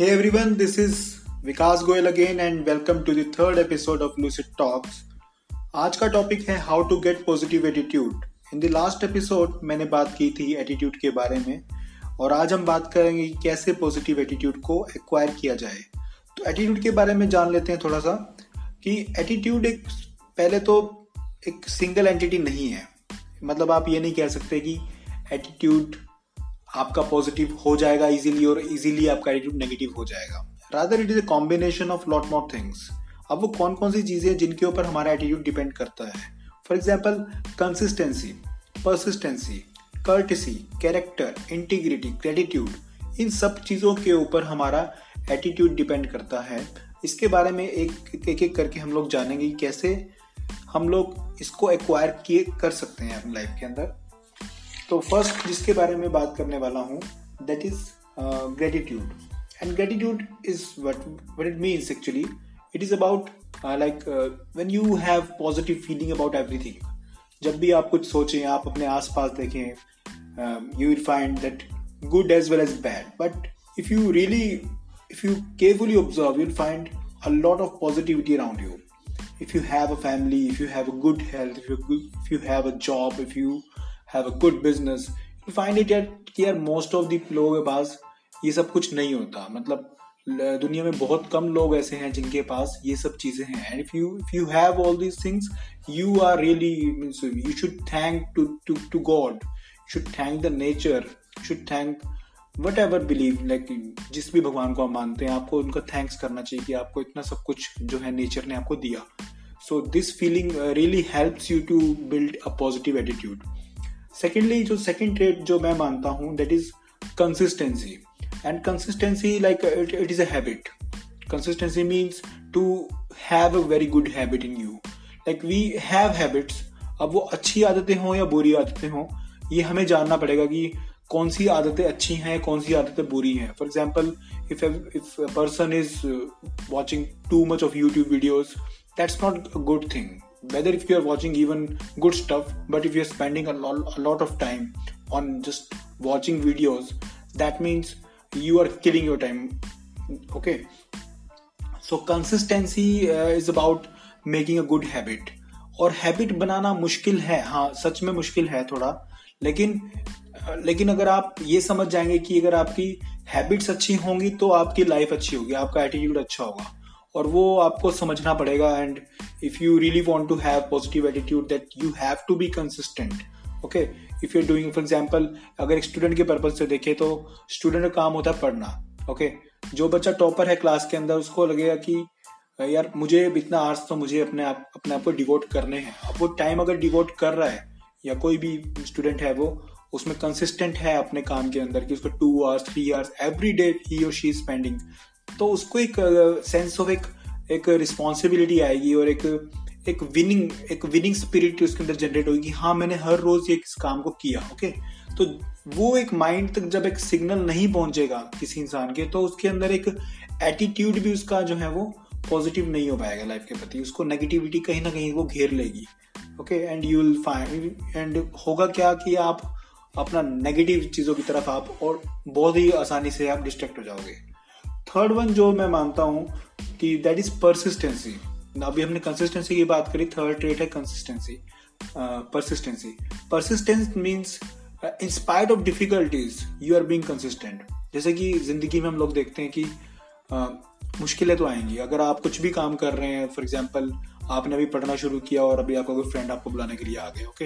Hey everyone, this is Goyal again and welcome to the third episode of Lucid Talks. आज का topic है how to get positive attitude in the last episode मैंने बात की थी attitude के बारे में और आज हम बात करेंगे कि कैसे पॉजिटिव एटीट्यूड को एक्वायर किया जाए। तो एटीट्यूड के बारे में जान लेते हैं थोड़ा सा कि एटीट्यूड एक पहले तो एक सिंगल एंटिटी नहीं है। मतलब आप ये नहीं कह सकते कि एटीट्यूड आपका पॉजिटिव हो जाएगा इजीली और इजीली आपका एटीट्यूड नेगेटिव हो जाएगा। Rather it is a combination of lot more things अब वो कौन कौन सी चीज़ें जिनके ऊपर हमारा एटीट्यूड डिपेंड करता है? For example consistency persistence courtesy character integrity gratitude इन सब चीज़ों के ऊपर हमारा एटीट्यूड डिपेंड करता है। इसके बारे में एक एक एक करके हम लोग जानेंगे कैसे हम लोग इसको एक्वायर किए, कर सकते हैं अपनी लाइफ के अंदर। तो फ़र्स्ट जिसके बारे में बात करने वाला हूँ that is gratitude and gratitude is what what it means actually it is about like when you have positive feeling about everything जब भी आप कुछ सोचें, आप अपने आस पास देखें you will find that good as well as bad but if you really if you carefully observe, you'll find a lot of positivity around you have a family, if you have a good health, if you if you have a job, if you have a good business you find it at कि यार most of the लोगों के पास ये सब कुछ नहीं होता। मतलब दुनिया में बहुत कम लोग ऐसे हैं जिनके पास ये सब चीज़ें हैं। And if you if you have all these things you are really means you should thank to to to God should thank the nature should thank whatever believe like जिस भी भगवान को आप मानते हैं, आपको उनका थैंक्स करना चाहिए कि आपको इतना सब कुछ जो है नेचर ने आपको दिया। So this feeling really helps you to build a positive attitude secondly जो सेकेंड ट्रेड जो मैं मानता हूँ that is consistency and consistency like it is a habit consistency means to have a very good habit in you like we have habits अब वो अच्छी आदतें हों या बुरी आदतें हों, ये हमें जानना पड़ेगा कि कौन सी आदतें अच्छी हैं, कौन सी आदतें बुरी हैं। For example if if person is watching too much of YouTube videos that's not a good thing whether if you are watching even good stuff but if you're spending a lot, a lot of time on just watching videos that means you are killing your time okay so consistency uh, is about making a good habit और habit बनाना मुश्किल है हाँ सच में मुश्किल है थोड़ा लेकिन लेकिन अगर आप ये समझ जाएँगे कि अगर आपकी हैबिट्स अच्छी होंगी तो आपकी लाइफ अच्छी होगी आपका एटीट्यूड अच्छा होगा और वो आपको समझना पड़ेगा and if you really want to have positive attitude that you have to be consistent okay if you doing for example अगर एक स्टूडेंट के पर्पज से देखे तो स्टूडेंट का काम होता है पढ़ना ओके okay? जो बच्चा टॉपर है क्लास के अंदर, उसको लगेगा कि, यार, मुझे इतना आर्ट्स तो मुझे अपने आप अपने आप को डिवोट करने हैं। अब वो टाइम अगर डिवोट कर रहा है, या कोई भी स्टूडेंट है वो, उसमें कंसिस्टेंट है अपने काम के अंदर कि उसको two hours three hours every day he और शी स्पेंडिंग तो उसको एक सेंस ऑफ़ एक एक रिस्पॉन्सिबिलिटी आएगी और एक एक विनिंग एक विनिंग स्पिरिट उसके अंदर जनरेट होगी हाँ मैंने हर रोज एक काम को किया ओके तो वो एक माइंड तक जब एक सिग्नल नहीं पहुंचेगा किसी इंसान के तो उसके अंदर एक एटीट्यूड भी उसका जो है वो पॉजिटिव नहीं हो पाएगा लाइफ के प्रति। उसको नेगेटिविटी कहीं ना कहीं वो घेर लेगी okay and you will find and होगा क्या कि आप अपना नेगेटिव चीज़ों की तरफ़ आप और बहुत ही आसानी से आप डिस्ट्रैक्ट हो जाओगे। थर्ड वन जो मैं मानता हूँ कि दैट इज़ परसिस्टेंसी अभी हमने कंसिस्टेंसी की बात करी थर्ड ट्रेट है consistency persistency persistence means in spite of difficulties you are being consistent जैसे कि ज़िंदगी में हम लोग देखते हैं कि uh, मुश्किलें तो आएँगी। अगर आप कुछ भी काम कर रहे हैं फॉर एग्ज़ाम्पल आपने अभी पढ़ना शुरू किया और अभी आपका कोई फ्रेंड आपको बुलाने के लिए आ गए ओके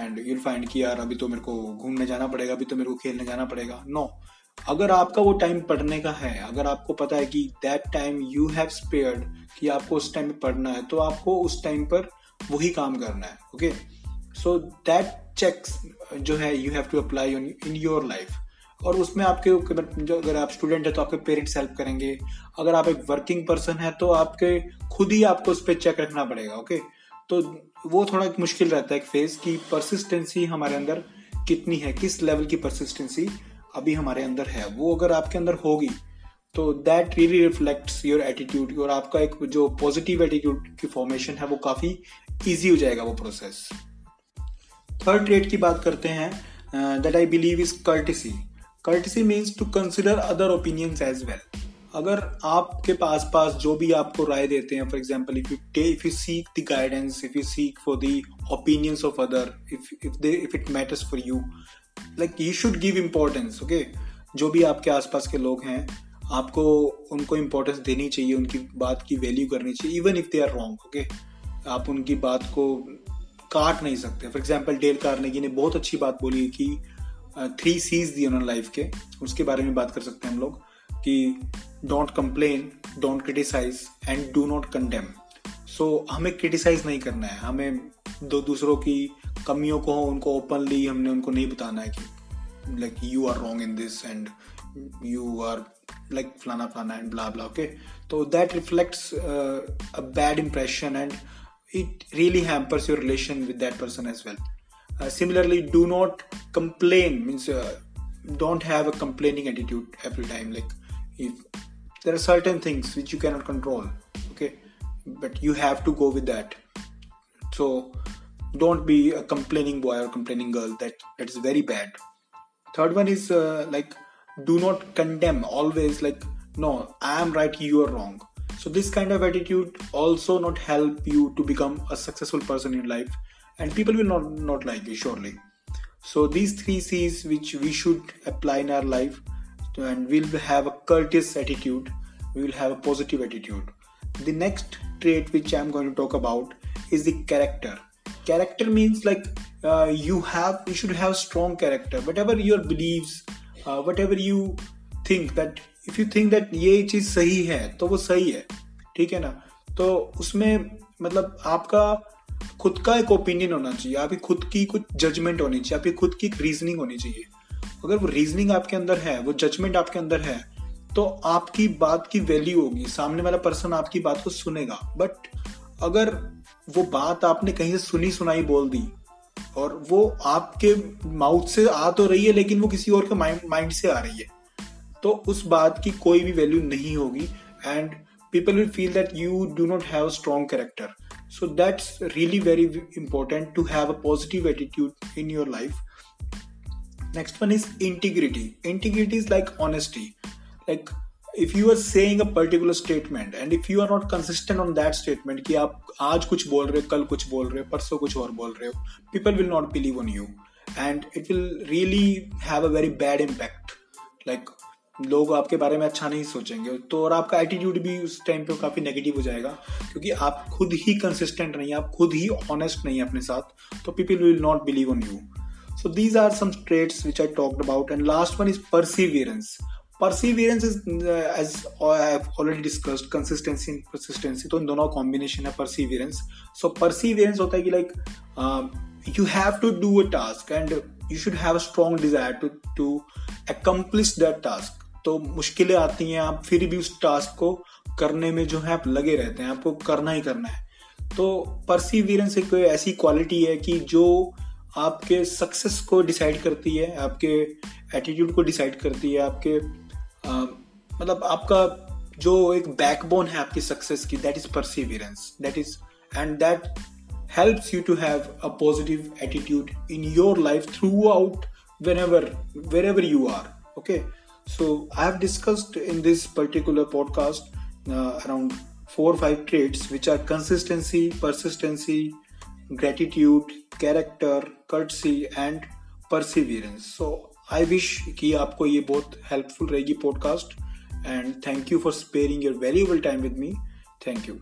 एंड यूल फाइंड कि यार अभी तो मेरे को घूमने जाना पड़ेगा अभी तो मेरे को खेलने जाना पड़ेगा। No no. अगर आपका वो टाइम पढ़ने का है, अगर आपको पता है कि that time you have spared कि आपको उस टाइम पढ़ना है तो आपको उस टाइम पर वही काम करना है ओके सो दैट चेक्स जो है you have to apply in your life और उसमें आपके जो अगर आप स्टूडेंट है तो आपके पेरेंट्स हेल्प करेंगे। अगर आप एक वर्किंग पर्सन है तो आपके खुद ही आपको उस पर चेक रखना पड़ेगा ओके तो वो थोड़ा मुश्किल रहता है एक फ़ेज़ की परसिस्टेंसी हमारे अंदर कितनी है, किस लेवल की परसिस्टेंसी अभी हमारे अंदर है, वो अगर आपके अंदर होगी तो that really reflects your attitude और आपका एक जो पॉजिटिव एटीट्यूड की फॉर्मेशन है, वो काफ़ी इजी हो जाएगा वो प्रोसेस थर्ड ट्रेड की बात करते हैं that I believe is courtesy courtesy means to consider other opinions as well अगर आपके पास पास जो भी आपको राय देते हैं for example if you if you seek the guidance if you seek for the opinions of other if if they if it matters for you like you should give importance okay जो भी आपके आसपास के लोग हैं, आपको उनको importance देनी चाहिए, उनकी बात की वैल्यू करनी चाहिए even if they are wrong okay आप उनकी बात को काट नहीं सकते। फॉर एग्ज़ाम्पल डेल कार्नेगी ने बहुत अच्छी बात बोली कि थ्री सीज दी उन्होंने लाइफ के। उसके बारे में बात कर सकते हैं हम लोग कि don't complain don't criticise and do not condemn so हमें क्रिटिसाइज नहीं करना है, हमें दो दूसरों की कमियों को उनको ओपनली हमने उनको नहीं बताना है कि like you are wrong in this and you are like फलाना फलाना एंड ब्ला ब्ला ओके तो that reflects a bad impression and it really hampers your relation with that person as well similarly do not complain means don't have a complaining attitude every time like if there are certain things which you cannot control okay but you have to go with that so don't be a complaining boy or complaining girl. That that is very bad. Third one is uh, like do not condemn. Always like no i am right you are wrong. So this kind of attitude also not help you to become a successful person in life. And people will not not like you surely. So these three c's which we should apply in our life and we'll have a courteous attitude. We will have a positive attitude. The next trait which i'm going to talk about is the character. Character means like uh, you have you should have strong character. Whatever your beliefs uh, whatever you think that if you think that ये चीज़ सही है तो वो सही है ठीक है ना? तो उसमें मतलब आपका खुद का एक ओपिनियन होना चाहिए आपकी खुद की कुछ जजमेंट होनी चाहिए आपकी खुद की एक रीजनिंग होनी चाहिए। अगर वो रीजनिंग आपके अंदर है वो जजमेंट आपके अंदर है तो आपकी बात की वैल्यू होगी सामने वाला पर्सन आपकी बात को सुनेगा। बट अगर वो बात आपने कहीं से सुनी सुनाई बोल दी। और वो आपके माउथ से आ तो रही है, लेकिन वो किसी और के माइंड से आ रही है। तो उस बात की कोई भी वैल्यू नहीं होगी। And people will feel that you do not have a strong character so that's really very important to have a positive attitude in your life next one is integrity integrity is like honesty like like you are saying a particular statement and if you are not consistent on that statement कि आप आज कुछ बोल रहे हो, कल कुछ बोल रहे हो, परसों कुछ और बोल रहे हो people will not believe on you and it will really have a very bad impact. Like, लोग आपके बारे में अच्छा नहीं सोचेंगे तो और आपका एटीट्यूड भी उस टाइम पे काफ़ी नेगेटिव हो जाएगा क्योंकि आप खुद ही कंसिस्टेंट नहीं, आप खुद ही ऑनेस्ट नहीं अपने साथ तो people will not believe on you so these are traits which I talked about and last one is perseverance perseverance is as already discussed consistency and persistency तो इन दोनों कॉम्बिनेशन है परसिवियरेंस सो परसिवियरेंस होता है कि like you have to do a task and you should have a strong desire to to accomplish that task तो मुश्किलें आती हैं, आप फिर भी उस टास्क को करने में जो है, आप लगे रहते हैं, आपको करना ही करना है। तो परसिवियरेंस एक ऐसी क्वालिटी है कि जो आपके सक्सेस को डिसाइड करती है, आपके एटीट्यूड को डिसाइड करती है, आपके मतलब आपका जो एक बैकबोन है आपकी सक्सेस की that is perseverance that is and that helps you to have a positive attitude in your life throughout whenever wherever you are okay So, I have discussed in this particular podcast uh, around four or five traits which are consistency, persistency, gratitude, character, courtesy, and perseverance. So, I wish कि आपको ये बहुत helpful रहेगी podcast and thank you for sparing your valuable time with me thank you